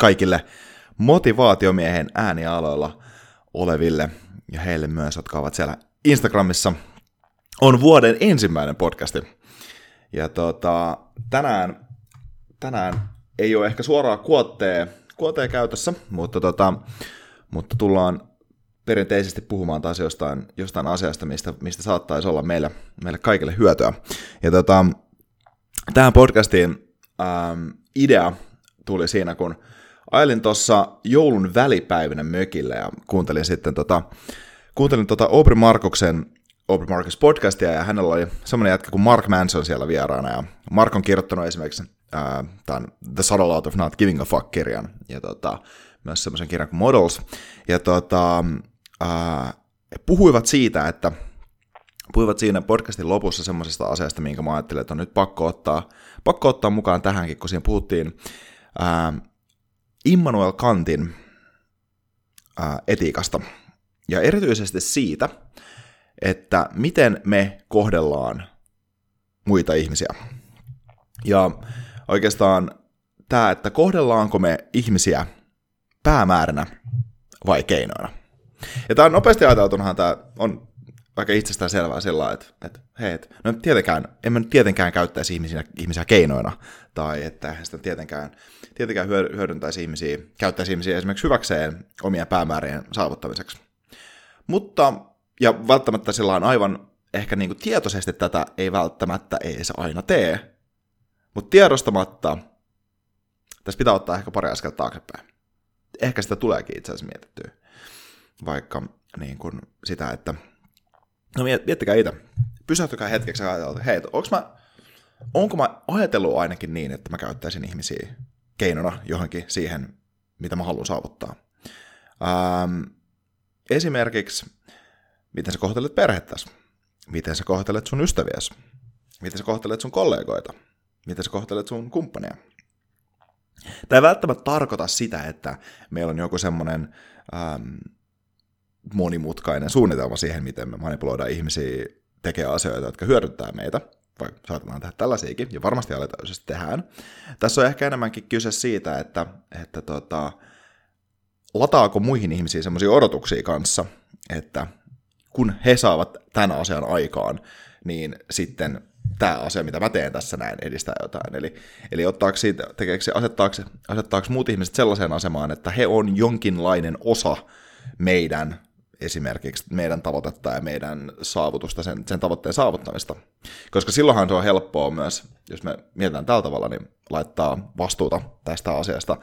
kaikille motivaatiomiehen äänialoilla oleville ja heille myös, jotka ovat siellä Instagramissa, on vuoden ensimmäinen podcasti. Ja tota, tänään, tänään ei ole ehkä suoraa kuotteen, kuotteen käytössä, mutta, tota, mutta tullaan perinteisesti puhumaan taas jostain, jostain asiasta, mistä, mistä saattaisi olla meille, meille kaikille hyötyä. Ja tota, tähän podcastiin ähm, idea tuli siinä, kun ajelin tuossa joulun välipäivinä mökillä ja kuuntelin sitten tota, kuuntelin tota Aubrey Markuksen Aubrey Marcus podcastia ja hänellä oli semmoinen jätkä kuin Mark Manson siellä vieraana ja Mark on kirjoittanut esimerkiksi äh, tämän The Subtle Art of Not Giving a Fuck-kirjan ja tota, myös semmoisen kirjan kuin Models. Ja tota, äh, puhuivat siitä, että puhuivat siinä podcastin lopussa semmoisesta asiasta, minkä mä ajattelin, että on nyt pakko ottaa, pakko ottaa mukaan tähänkin, kun siinä puhuttiin Immanuel Kantin etiikasta. Ja erityisesti siitä, että miten me kohdellaan muita ihmisiä. Ja oikeastaan tämä, että kohdellaanko me ihmisiä päämääränä vai keinoina. Ja tämä on nopeasti ajateltunahan tämä on aika itsestään selvää sillä että, että hei, että no tietenkään, en mä tietenkään käyttäisi ihmisiä, ihmisiä keinoina, tai että sitä tietenkään tietenkään hyödyntäisi ihmisiä, käyttäisi ihmisiä esimerkiksi hyväkseen omien päämäärien saavuttamiseksi. Mutta, ja välttämättä sillä on aivan ehkä niin kuin tietoisesti tätä ei välttämättä ei se aina tee, mutta tiedostamatta tässä pitää ottaa ehkä pari askelta taaksepäin. Ehkä sitä tuleekin itse asiassa mietittyä. Vaikka niin kuin sitä, että no miettikää itse. Pysähtykää hetkeksi ja että hei, onko mä, onko mä ajatellut ainakin niin, että mä käyttäisin ihmisiä keinona johonkin siihen, mitä mä haluan saavuttaa. Ähm, esimerkiksi, miten sä kohtelet perhettäsi, miten sä kohtelet sun ystäviäsi, miten sä kohtelet sun kollegoita, miten sä kohtelet sun kumppania. Tämä ei välttämättä tarkoita sitä, että meillä on joku semmoinen ähm, monimutkainen suunnitelma siihen, miten me manipuloidaan ihmisiä tekee asioita, jotka hyödyttää meitä, vai saatetaan tehdä tällaisiakin, ja varmasti alitajuisesti tehdään. Tässä on ehkä enemmänkin kyse siitä, että, että tota, lataako muihin ihmisiin semmoisia odotuksia kanssa, että kun he saavat tämän asian aikaan, niin sitten tämä asia, mitä mä teen tässä näin, edistää jotain. Eli, eli ottaako siitä, tekeekö se, asettaako, asettaako muut ihmiset sellaiseen asemaan, että he on jonkinlainen osa meidän esimerkiksi meidän tavoitetta ja meidän saavutusta, sen, sen tavoitteen saavuttamista. Koska silloinhan se on helppoa myös, jos me mietitään tällä tavalla, niin laittaa vastuuta tästä asiasta,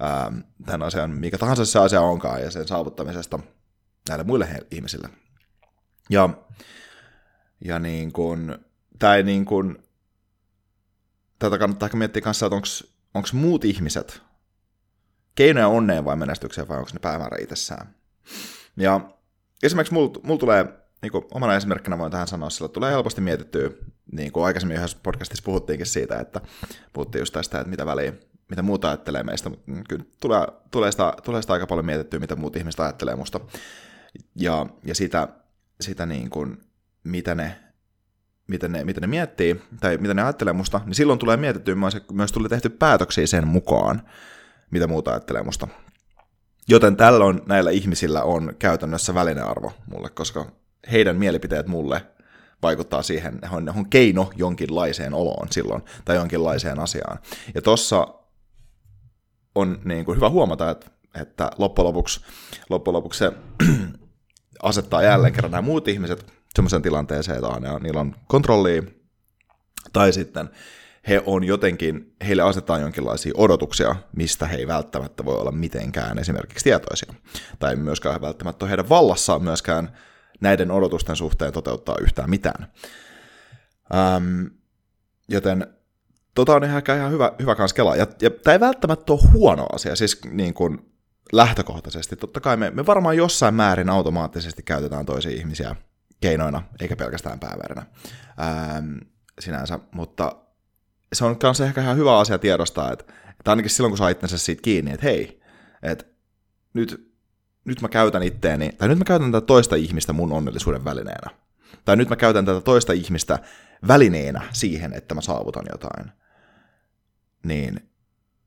ää, tämän asian, mikä tahansa se asia onkaan, ja sen saavuttamisesta näille muille he, ihmisille. Ja, ja niin kuin, tämä niin kuin, tätä kannattaa ehkä miettiä kanssa, että onko muut ihmiset keinoja onneen vai menestykseen, vai onko ne päämäärä itsessään. Ja esimerkiksi mulla mul tulee, niin kuin omana esimerkkinä voin tähän sanoa, sillä tulee helposti mietittyä, niin kuin aikaisemmin yhdessä podcastissa puhuttiinkin siitä, että puhuttiin just tästä, että mitä väliä, mitä muuta ajattelee meistä, mutta kyllä tulee, tulee, sitä, tulee sitä aika paljon mietittyä, mitä muut ihmiset ajattelee musta, ja, ja sitä, sitä niin kuin, mitä ne miten ne, miten ne miettii tai miten ne ajattelee musta, niin silloin tulee mietittyä myös, myös tulee tehty päätöksiä sen mukaan, mitä muuta ajattelee musta. Joten tällöin näillä ihmisillä on käytännössä välinearvo mulle, koska heidän mielipiteet mulle vaikuttaa siihen, on, on keino jonkinlaiseen oloon silloin, tai jonkinlaiseen asiaan. Ja tossa on niin kuin hyvä huomata, että, että loppujen lopuksi, loppujen lopuksi se asettaa jälleen kerran nämä muut ihmiset semmoisen tilanteeseen, että ne niillä on kontrollia, tai sitten he on jotenkin, heille asetetaan jonkinlaisia odotuksia, mistä he ei välttämättä voi olla mitenkään esimerkiksi tietoisia. Tai myöskään välttämättä heidän vallassaan myöskään näiden odotusten suhteen toteuttaa yhtään mitään. Ähm, joten tota on ehkä ihan hyvä, hyvä kans kelaa. Ja, ja tämä ei välttämättä ole huono asia, siis niin kuin lähtökohtaisesti. Totta kai me, me varmaan jossain määrin automaattisesti käytetään toisia ihmisiä keinoina, eikä pelkästään pääverinä ähm, sinänsä, mutta se on myös ehkä ihan hyvä asia tiedostaa, että, että ainakin silloin kun saa itsensä siitä kiinni, että hei, että nyt, nyt mä käytän itteeni, tai nyt mä käytän tätä toista ihmistä mun onnellisuuden välineenä. Tai nyt mä käytän tätä toista ihmistä välineenä siihen, että mä saavutan jotain. Niin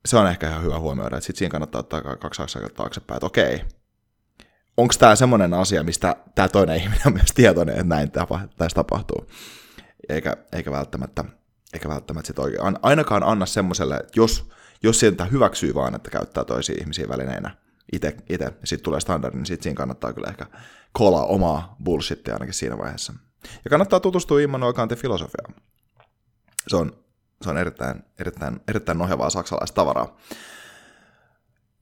se on ehkä ihan hyvä huomioida, että sitten siinä kannattaa ottaa kaksi askelta taaksepäin, että okei, onko tämä semmoinen asia, mistä tämä toinen ihminen on myös tietoinen, että näin tässä tapahtuu. Eikä, eikä välttämättä, eikä välttämättä sit oikein, ainakaan anna semmoiselle, että jos, jos sieltä hyväksyy vaan, että käyttää toisia ihmisiä välineinä itse, ja sitten tulee standardi, niin sitten siinä kannattaa kyllä ehkä kolaa omaa bullshittia ainakin siinä vaiheessa. Ja kannattaa tutustua Immanuel Kantin filosofiaan. Se on, se on erittäin, erittäin, erittäin nohjavaa saksalaista tavaraa.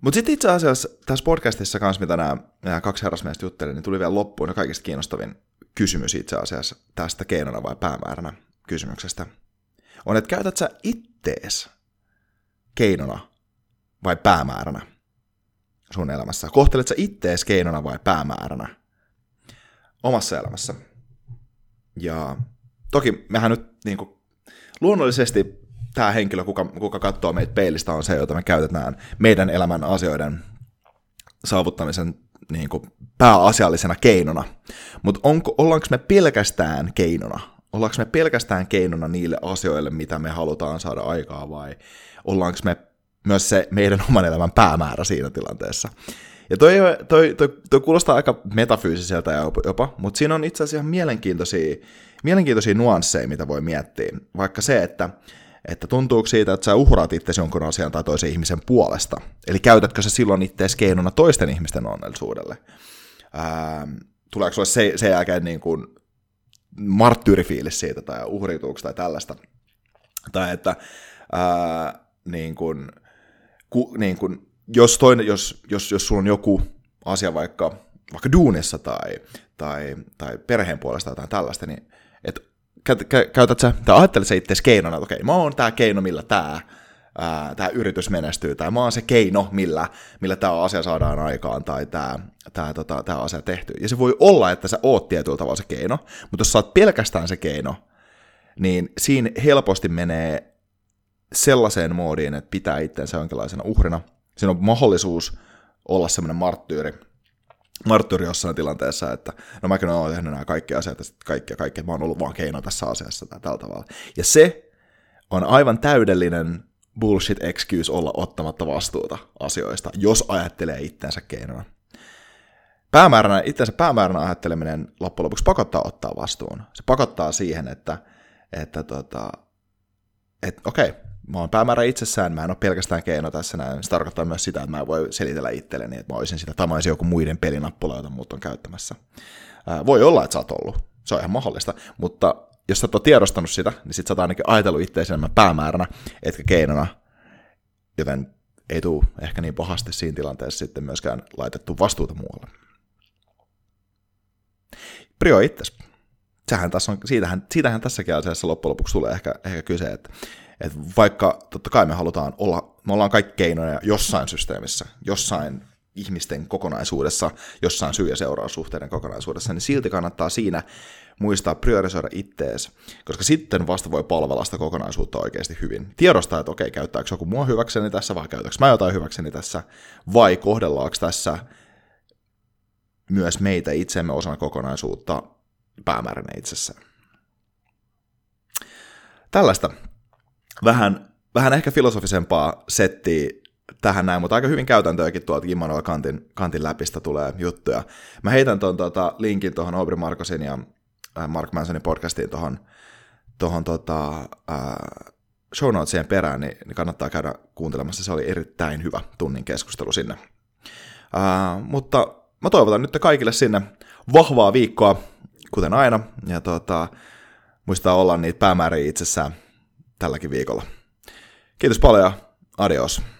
Mutta sitten itse asiassa tässä podcastissa kanssa, mitä nämä, kaksi herrasmiestä jutteli, niin tuli vielä loppuun ja kaikista kiinnostavin kysymys itse asiassa tästä keinona vai päämääränä kysymyksestä. On, että käytät sä ittees keinona vai päämääränä sun elämässä? Kohtelet sä ittees keinona vai päämääränä omassa elämässä? Ja toki mehän nyt niin kuin, luonnollisesti tämä henkilö, kuka, kuka katsoo meitä peilistä, on se, jota me käytetään meidän elämän asioiden saavuttamisen niin kuin pääasiallisena keinona. Mutta ollaanko me pelkästään keinona? Ollaanko me pelkästään keinona niille asioille, mitä me halutaan saada aikaa, vai ollaanko me myös se meidän oman elämän päämäärä siinä tilanteessa? Ja toi, toi, toi, toi kuulostaa aika metafyysiseltä jopa, mutta siinä on itse asiassa ihan mielenkiintoisia, mielenkiintoisia nuansseja, mitä voi miettiä. Vaikka se, että että tuntuuko siitä, että sä uhraat itse jonkun asian tai toisen ihmisen puolesta. Eli käytätkö sä silloin itse keinona toisten ihmisten onnellisuudelle? Ää, tuleeko sulle se, sen jälkeen niin kuin marttyyrifiilis siitä tai uhrituuko tai tällaista? Tai että ää, niin kuin, ku, niin kuin, jos, toinen, jos, jos, jos sulla on joku asia vaikka, vaikka duunissa tai, tai, tai perheen puolesta tai tällaista, niin että käytät sä, tai ajattelet sä itse keinona, että okei, mä oon tää keino, millä tää, tää yritys menestyy, tai mä oon se keino, millä, millä tämä asia saadaan aikaan, tai tämä tää, tota, tää asia tehty. Ja se voi olla, että sä oot tietyllä tavalla se keino, mutta jos sä oot pelkästään se keino, niin siinä helposti menee sellaiseen moodiin, että pitää itsensä jonkinlaisena uhrina. Siinä on mahdollisuus olla semmoinen marttyyri, marttyyri jossain tilanteessa, että no mäkin olen tehnyt nämä kaikki asiat, kaikki ja kaikki, mä oon ollut vaan keino tässä asiassa tai tällä tavalla. Ja se on aivan täydellinen bullshit excuse olla ottamatta vastuuta asioista, jos ajattelee itsensä keinona. Päämääränä, itsensä päämääränä ajatteleminen loppujen lopuksi pakottaa ottaa vastuun. Se pakottaa siihen, että, että, tota, että okei, mä oon päämäärä itsessään, mä en ole pelkästään keino tässä näin. Se tarkoittaa myös sitä, että mä voi selitellä itselleni, että mä olisin sitä, tai joku muiden pelinappula, jota muut on käyttämässä. Ää, voi olla, että sä oot ollut. Se on ihan mahdollista, mutta jos sä oot tiedostanut sitä, niin sit sä oot ainakin ajatellut itseäsi enemmän päämääränä, etkä keinona, joten ei tule ehkä niin pahasti siinä tilanteessa sitten myöskään laitettu vastuuta muualle. Prio itses. Sehän tässä on, siitähän, siitähän tässäkin asiassa loppujen lopuksi tulee ehkä, ehkä kyse, että et vaikka totta kai me halutaan olla, me ollaan kaikki keinoja jossain systeemissä, jossain ihmisten kokonaisuudessa, jossain syy- ja seuraussuhteiden kokonaisuudessa, niin silti kannattaa siinä muistaa priorisoida ittees, koska sitten vasta voi palvella sitä kokonaisuutta oikeasti hyvin. Tiedostaa, että okei, käyttääkö joku mua hyväkseni tässä, vai käytäkö mä jotain hyväkseni tässä, vai kohdellaanko tässä myös meitä itsemme osana kokonaisuutta päämääränä itsessään. tällaista vähän, vähän ehkä filosofisempaa settiä tähän näin, mutta aika hyvin käytäntöäkin tuolta Immanuel Kantin, Kantin läpistä tulee juttuja. Mä heitän tuon tota, linkin tuohon Aubrey Marcosin ja äh, Mark Mansonin podcastiin tuohon tohon, tota, äh, show notesien perään, niin, niin kannattaa käydä kuuntelemassa. Se oli erittäin hyvä tunnin keskustelu sinne. Äh, mutta mä toivotan nyt kaikille sinne vahvaa viikkoa, kuten aina, ja tota, muistaa olla niitä päämääriä itsessään tälläkin viikolla. Kiitos paljon ja adios.